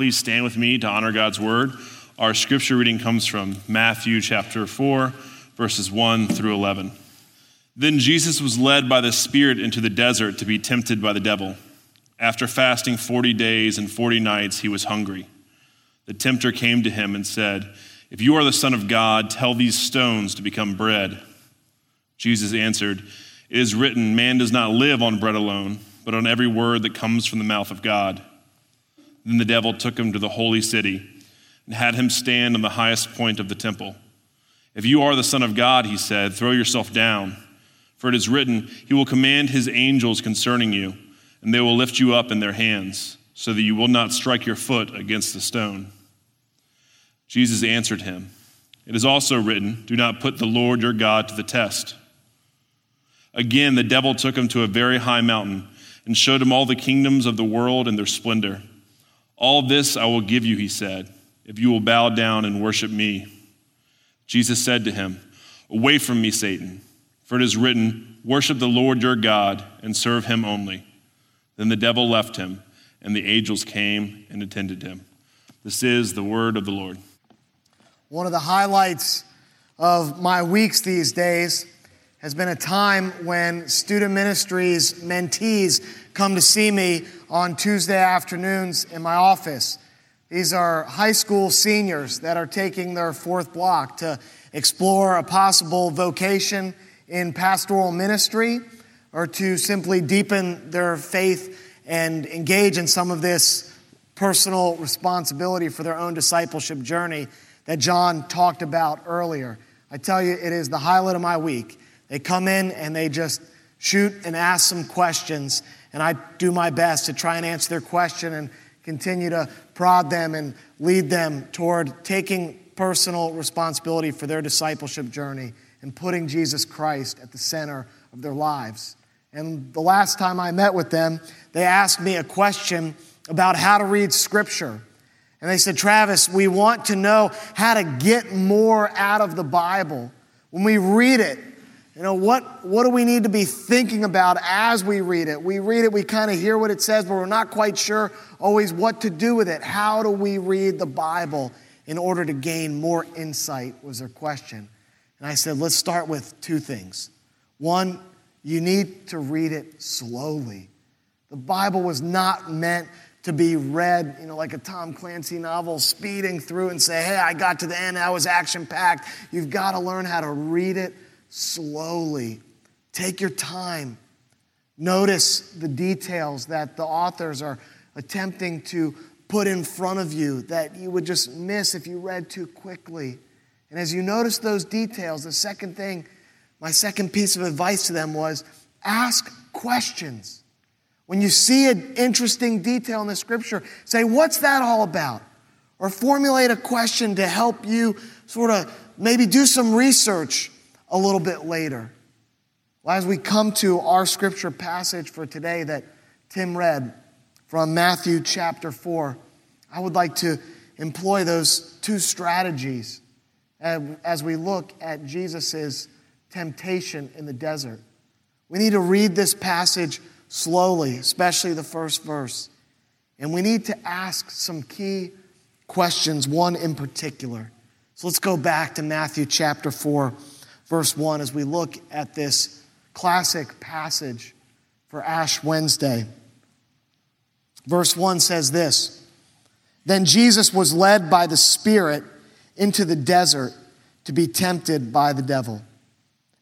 Please stand with me to honor God's word. Our scripture reading comes from Matthew chapter 4, verses 1 through 11. Then Jesus was led by the Spirit into the desert to be tempted by the devil. After fasting 40 days and 40 nights, he was hungry. The tempter came to him and said, If you are the Son of God, tell these stones to become bread. Jesus answered, It is written, Man does not live on bread alone, but on every word that comes from the mouth of God. Then the devil took him to the holy city and had him stand on the highest point of the temple. If you are the Son of God, he said, throw yourself down. For it is written, He will command His angels concerning you, and they will lift you up in their hands, so that you will not strike your foot against the stone. Jesus answered him, It is also written, Do not put the Lord your God to the test. Again, the devil took him to a very high mountain and showed him all the kingdoms of the world and their splendor. All this I will give you, he said, if you will bow down and worship me. Jesus said to him, Away from me, Satan, for it is written, Worship the Lord your God and serve him only. Then the devil left him, and the angels came and attended him. This is the word of the Lord. One of the highlights of my weeks these days has been a time when student ministries mentees come to see me on Tuesday afternoons in my office. These are high school seniors that are taking their fourth block to explore a possible vocation in pastoral ministry or to simply deepen their faith and engage in some of this personal responsibility for their own discipleship journey that John talked about earlier. I tell you, it is the highlight of my week they come in and they just shoot and ask some questions, and I do my best to try and answer their question and continue to prod them and lead them toward taking personal responsibility for their discipleship journey and putting Jesus Christ at the center of their lives. And the last time I met with them, they asked me a question about how to read Scripture. And they said, Travis, we want to know how to get more out of the Bible. When we read it, you know, what, what do we need to be thinking about as we read it? We read it, we kind of hear what it says, but we're not quite sure always what to do with it. How do we read the Bible in order to gain more insight? Was their question. And I said, let's start with two things. One, you need to read it slowly. The Bible was not meant to be read, you know, like a Tom Clancy novel, speeding through and say, hey, I got to the end, I was action packed. You've got to learn how to read it slowly. Take your time. Notice the details that the authors are attempting to put in front of you that you would just miss if you read too quickly. And as you notice those details, the second thing, my second piece of advice to them was ask questions. When you see an interesting detail in the scripture, say, What's that all about? Or formulate a question to help you sort of maybe do some research a little bit later. Well, as we come to our scripture passage for today that Tim read from Matthew chapter 4, I would like to employ those two strategies as we look at Jesus' temptation in the desert. We need to read this passage slowly, especially the first verse. And we need to ask some key questions, one in particular. So let's go back to Matthew chapter 4 verse 1 as we look at this classic passage for Ash Wednesday. Verse 1 says this Then Jesus was led by the Spirit into the desert to be tempted by the devil.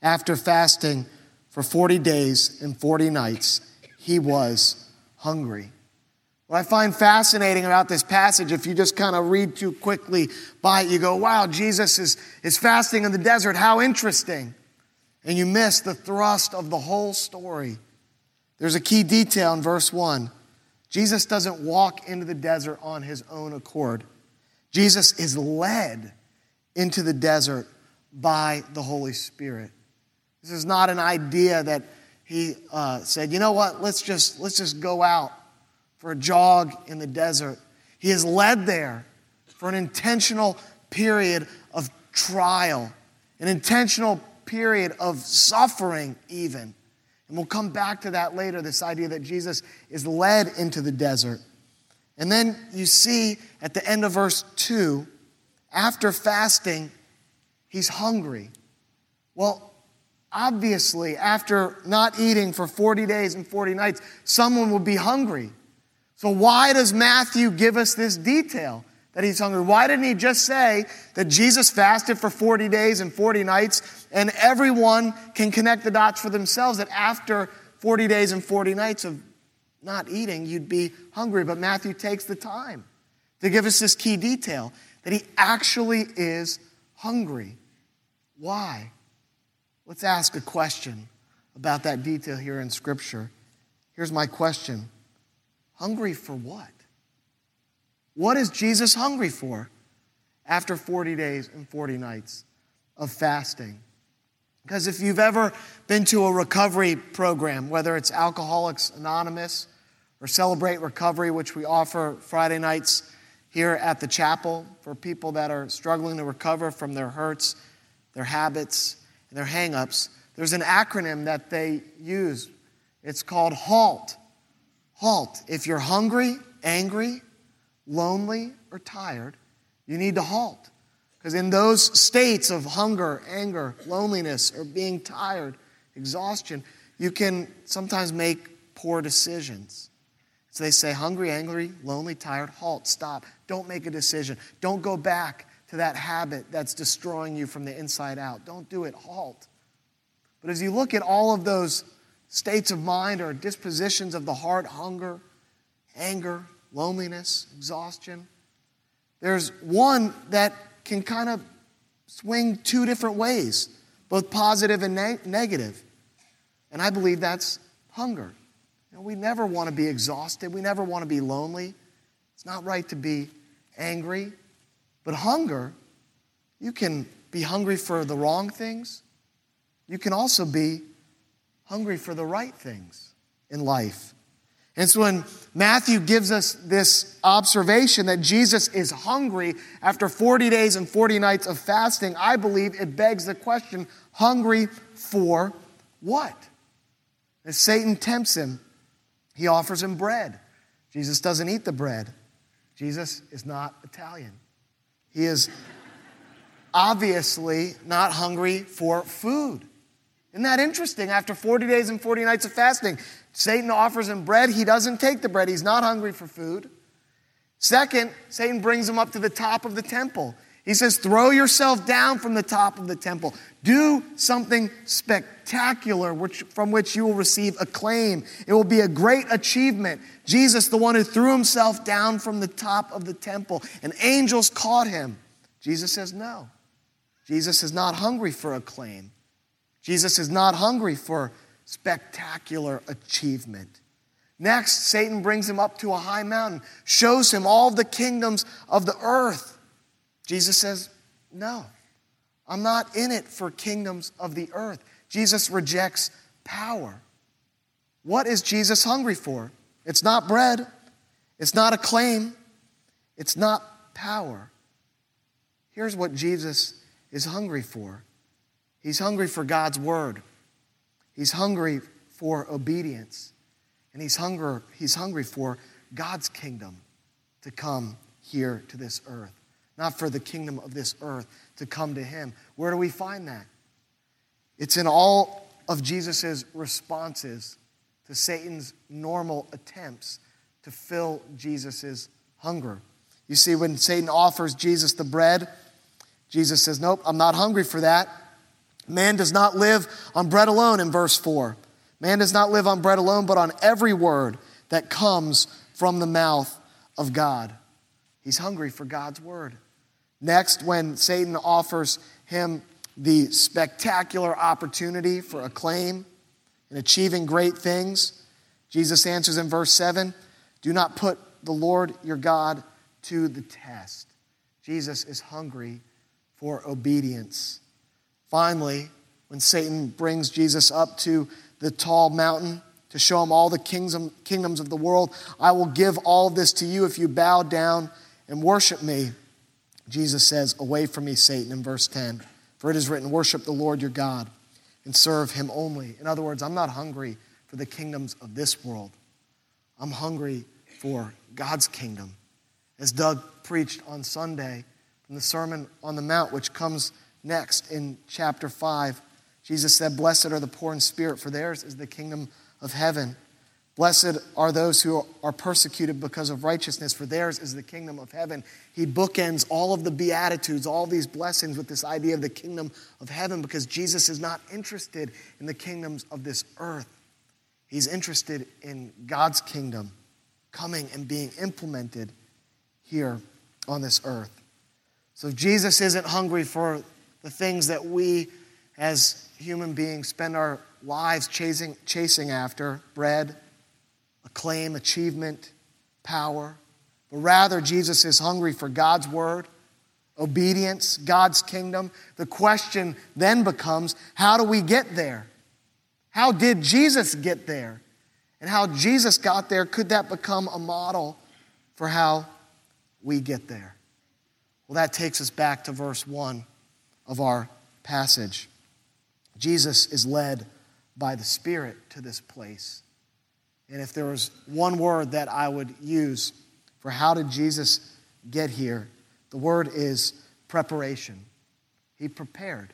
After fasting for 40 days and 40 nights, he was hungry. What I find fascinating about this passage, if you just kind of read too quickly by it, you go, wow, Jesus is, is fasting in the desert. How interesting. And you miss the thrust of the whole story. There's a key detail in verse 1. Jesus doesn't walk into the desert on his own accord. Jesus is led into the desert by the Holy Spirit. This is not an idea that he uh, said, you know what, let's just, let's just go out for a jog in the desert. He is led there for an intentional period of trial, an intentional period of suffering, even. And we'll come back to that later this idea that Jesus is led into the desert. And then you see at the end of verse 2, after fasting, he's hungry. Well, obviously, after not eating for 40 days and 40 nights, someone will be hungry. So, why does Matthew give us this detail that he's hungry? Why didn't he just say that Jesus fasted for 40 days and 40 nights and everyone can connect the dots for themselves that after 40 days and 40 nights of not eating, you'd be hungry? But Matthew takes the time to give us this key detail that he actually is hungry. Why? Let's ask a question about that detail here in Scripture. Here's my question Hungry for what? What is Jesus hungry for after 40 days and 40 nights of fasting? Because if you've ever been to a recovery program, whether it's Alcoholics Anonymous or Celebrate Recovery, which we offer Friday nights here at the chapel for people that are struggling to recover from their hurts, their habits, and their hangups, there's an acronym that they use. It's called HALT. HALT. If you're hungry, angry, lonely, or tired, you need to halt. Because in those states of hunger, anger, loneliness, or being tired, exhaustion, you can sometimes make poor decisions. So they say, hungry, angry, lonely, tired, halt, stop. Don't make a decision. Don't go back to that habit that's destroying you from the inside out. Don't do it, halt. But as you look at all of those states of mind or dispositions of the heart hunger, anger, loneliness, exhaustion there's one that can kind of swing two different ways, both positive and ne- negative. And I believe that's hunger. You know, we never want to be exhausted, we never want to be lonely. It's not right to be angry. But hunger, you can be hungry for the wrong things. You can also be hungry for the right things in life. And so when Matthew gives us this observation that Jesus is hungry after 40 days and 40 nights of fasting, I believe it begs the question hungry for what? As Satan tempts him, he offers him bread. Jesus doesn't eat the bread. Jesus is not Italian. He is obviously not hungry for food. Isn't that interesting? After 40 days and 40 nights of fasting, Satan offers him bread. He doesn't take the bread. He's not hungry for food. Second, Satan brings him up to the top of the temple. He says, Throw yourself down from the top of the temple. Do something spectacular which, from which you will receive acclaim. It will be a great achievement. Jesus, the one who threw himself down from the top of the temple, and angels caught him. Jesus says, No. Jesus is not hungry for acclaim. Jesus is not hungry for spectacular achievement. Next, Satan brings him up to a high mountain, shows him all the kingdoms of the earth. Jesus says, No, I'm not in it for kingdoms of the earth. Jesus rejects power. What is Jesus hungry for? It's not bread, it's not acclaim, it's not power. Here's what Jesus is hungry for He's hungry for God's word. He's hungry for obedience. And he's, hunger, he's hungry for God's kingdom to come here to this earth, not for the kingdom of this earth to come to him. Where do we find that? It's in all of Jesus' responses to Satan's normal attempts to fill Jesus' hunger. You see, when Satan offers Jesus the bread, Jesus says, Nope, I'm not hungry for that. Man does not live on bread alone, in verse 4. Man does not live on bread alone, but on every word that comes from the mouth of God. He's hungry for God's word. Next, when Satan offers him the spectacular opportunity for acclaim and achieving great things, Jesus answers in verse 7 Do not put the Lord your God to the test. Jesus is hungry for obedience. Finally, when Satan brings Jesus up to the tall mountain to show him all the kingdoms of the world, I will give all this to you if you bow down and worship me. Jesus says, Away from me, Satan, in verse 10. For it is written, Worship the Lord your God and serve him only. In other words, I'm not hungry for the kingdoms of this world, I'm hungry for God's kingdom. As Doug preached on Sunday from the Sermon on the Mount, which comes next in chapter 5, Jesus said, Blessed are the poor in spirit, for theirs is the kingdom of heaven. Blessed are those who are persecuted because of righteousness, for theirs is the kingdom of heaven. He bookends all of the Beatitudes, all these blessings with this idea of the kingdom of heaven because Jesus is not interested in the kingdoms of this earth. He's interested in God's kingdom coming and being implemented here on this earth. So Jesus isn't hungry for the things that we as human beings spend our lives chasing, chasing after bread acclaim, achievement, power. But rather, Jesus is hungry for God's word, obedience, God's kingdom. The question then becomes how do we get there? How did Jesus get there? And how Jesus got there, could that become a model for how we get there? Well, that takes us back to verse 1 of our passage. Jesus is led by the Spirit to this place. And if there was one word that I would use for how did Jesus get here, the word is preparation. He prepared.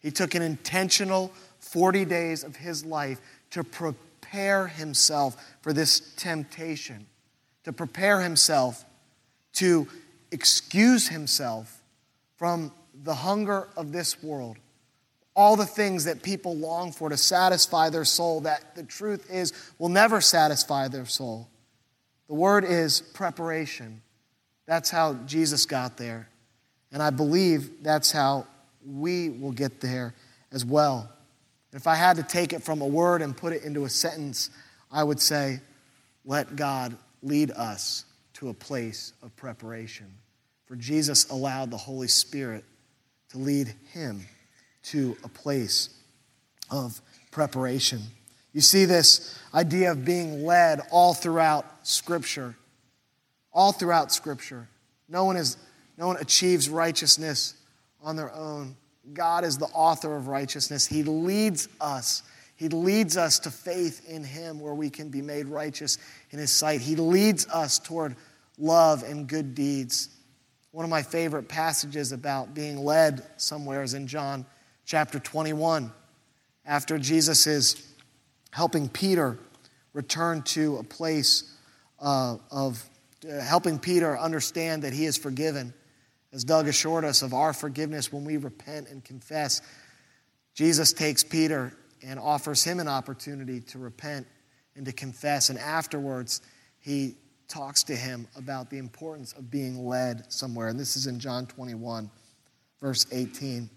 He took an intentional 40 days of his life to prepare himself for this temptation, to prepare himself to excuse himself from the hunger of this world all the things that people long for to satisfy their soul, that the truth is will never satisfy their soul. The word is preparation. That's how Jesus got there. And I believe that's how we will get there as well. If I had to take it from a word and put it into a sentence, I would say, let God lead us to a place of preparation. For Jesus allowed the Holy Spirit to lead him to a place of preparation. You see this idea of being led all throughout Scripture. All throughout Scripture. No one, is, no one achieves righteousness on their own. God is the author of righteousness. He leads us. He leads us to faith in Him where we can be made righteous in His sight. He leads us toward love and good deeds. One of my favorite passages about being led somewhere is in John chapter 21, after Jesus is helping Peter return to a place uh, of uh, helping Peter understand that he is forgiven. As Doug assured us of our forgiveness when we repent and confess, Jesus takes Peter and offers him an opportunity to repent and to confess. And afterwards, he talks to him about the importance of being led somewhere. And this is in John 21, verse 18.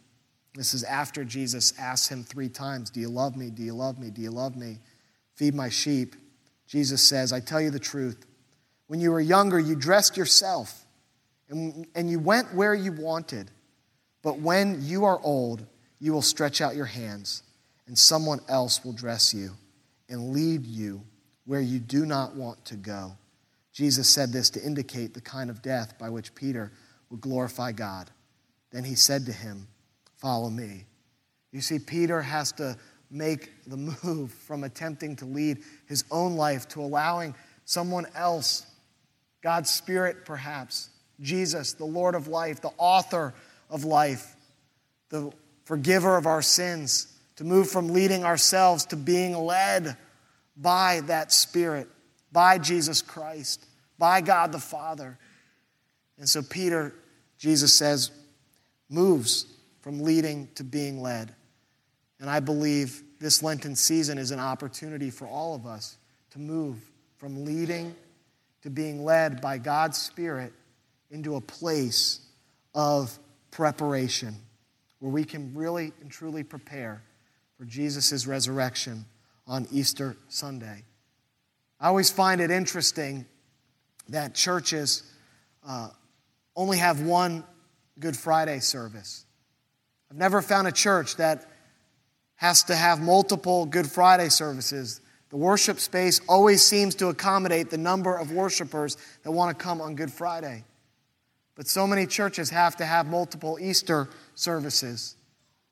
This is after Jesus asks him three times, Do you love me? Do you love me? Do you love me? Feed my sheep. Jesus says, I tell you the truth. When you were younger, you dressed yourself and, and you went where you wanted. But when you are old, you will stretch out your hands, and someone else will dress you and lead you where you do not want to go. Jesus said this to indicate the kind of death by which Peter would glorify God. Then he said to him, Follow me. You see, Peter has to make the move from attempting to lead his own life to allowing someone else, God's Spirit perhaps, Jesus, the Lord of life, the author of life, the forgiver of our sins, to move from leading ourselves to being led by that Spirit, by Jesus Christ, by God the Father. And so Peter, Jesus says, moves from leading to being led. And I believe this Lenten season is an opportunity for all of us to move from leading to being led by God's Spirit into a place of preparation where we can really and truly prepare for Jesus' resurrection on Easter Sunday. I always find it interesting that churches uh, only have one Good Friday service. I've never found a church that has to have multiple Good Friday services. The worship space always seems to accommodate the number of worshipers that want to come on Good Friday. But so many churches have to have multiple Easter services.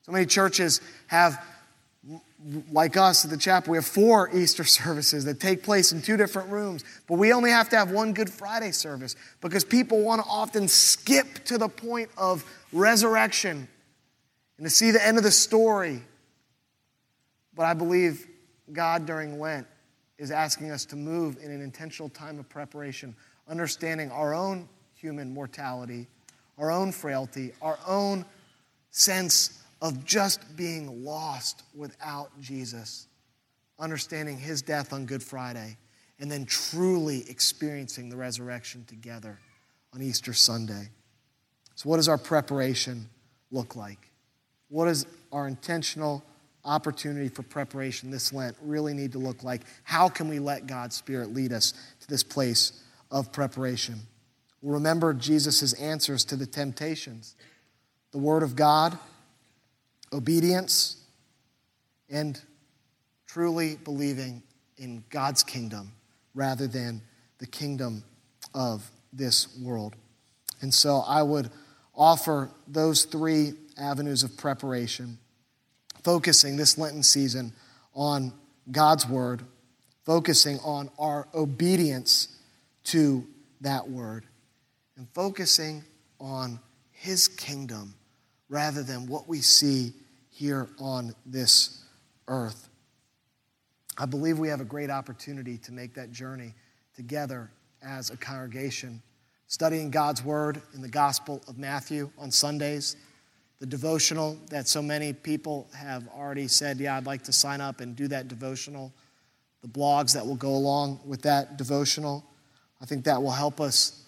So many churches have like us at the chapel, we have four Easter services that take place in two different rooms, but we only have to have one Good Friday service because people want to often skip to the point of resurrection and to see the end of the story. But I believe God during Lent is asking us to move in an intentional time of preparation, understanding our own human mortality, our own frailty, our own sense of just being lost without Jesus, understanding his death on Good Friday, and then truly experiencing the resurrection together on Easter Sunday. So, what does our preparation look like? What does our intentional opportunity for preparation this Lent really need to look like? How can we let God's Spirit lead us to this place of preparation? Remember Jesus' answers to the temptations the Word of God obedience, and truly believing in God's kingdom rather than the kingdom of this world. And so I would offer those three avenues of preparation, focusing this Lenten season on God's word, focusing on our obedience to that word, and focusing on his kingdom rather than what we see here on this earth. I believe we have a great opportunity to make that journey together as a congregation, studying God's Word in the Gospel of Matthew on Sundays, the devotional that so many people have already said, Yeah, I'd like to sign up and do that devotional, the blogs that will go along with that devotional. I think that will help us,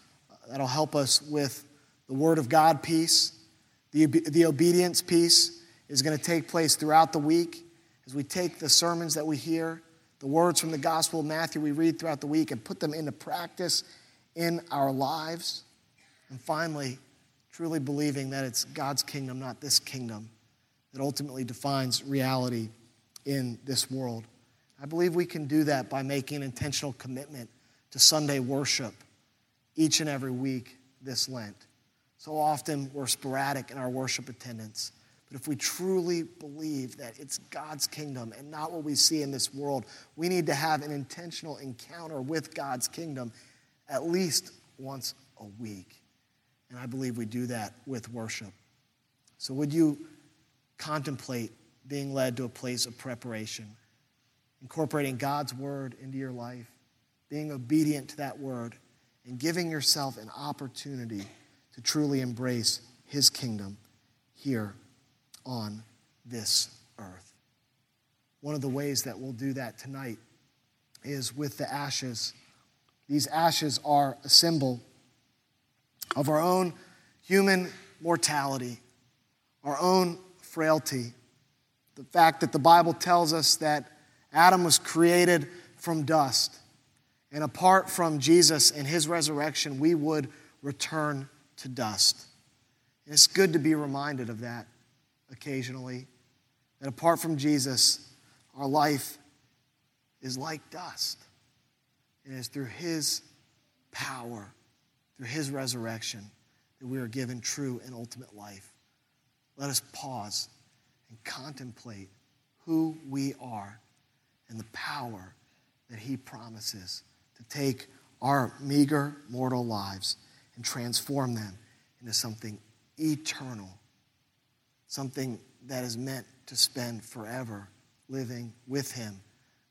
that'll help us with the Word of God piece the, the obedience piece is going to take place throughout the week as we take the sermons that we hear, the words from the Gospel of Matthew we read throughout the week, and put them into practice in our lives. And finally, truly believing that it's God's kingdom, not this kingdom, that ultimately defines reality in this world. I believe we can do that by making an intentional commitment to Sunday worship each and every week this Lent. So often we're sporadic in our worship attendance. But if we truly believe that it's God's kingdom and not what we see in this world, we need to have an intentional encounter with God's kingdom at least once a week. And I believe we do that with worship. So, would you contemplate being led to a place of preparation, incorporating God's word into your life, being obedient to that word, and giving yourself an opportunity? To truly embrace his kingdom here on this earth. One of the ways that we'll do that tonight is with the ashes. These ashes are a symbol of our own human mortality, our own frailty. The fact that the Bible tells us that Adam was created from dust, and apart from Jesus and his resurrection, we would return to dust. And it's good to be reminded of that occasionally, that apart from Jesus, our life is like dust. And it's through His power, through His resurrection, that we are given true and ultimate life. Let us pause and contemplate who we are and the power that He promises to take our meager mortal lives and transform them into something eternal, something that is meant to spend forever living with Him,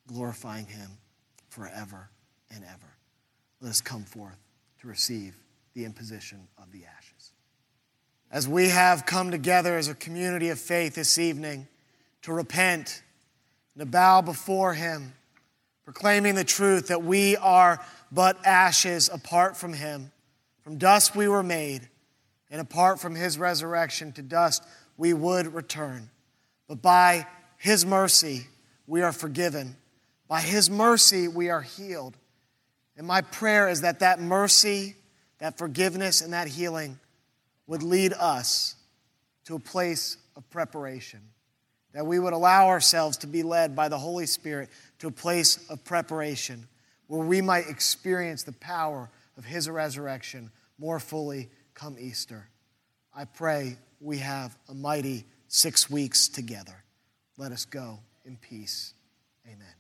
glorifying Him forever and ever. Let us come forth to receive the imposition of the ashes. As we have come together as a community of faith this evening to repent and to bow before Him, proclaiming the truth that we are but ashes apart from Him from dust we were made, and apart from his resurrection, to dust we would return. But by his mercy, we are forgiven. By his mercy, we are healed. And my prayer is that that mercy, that forgiveness, and that healing would lead us to a place of preparation. That we would allow ourselves to be led by the Holy Spirit to a place of preparation where we might experience the power of his resurrection more fully come Easter. I pray we have a mighty six weeks together. Let us go. in peace. Amen.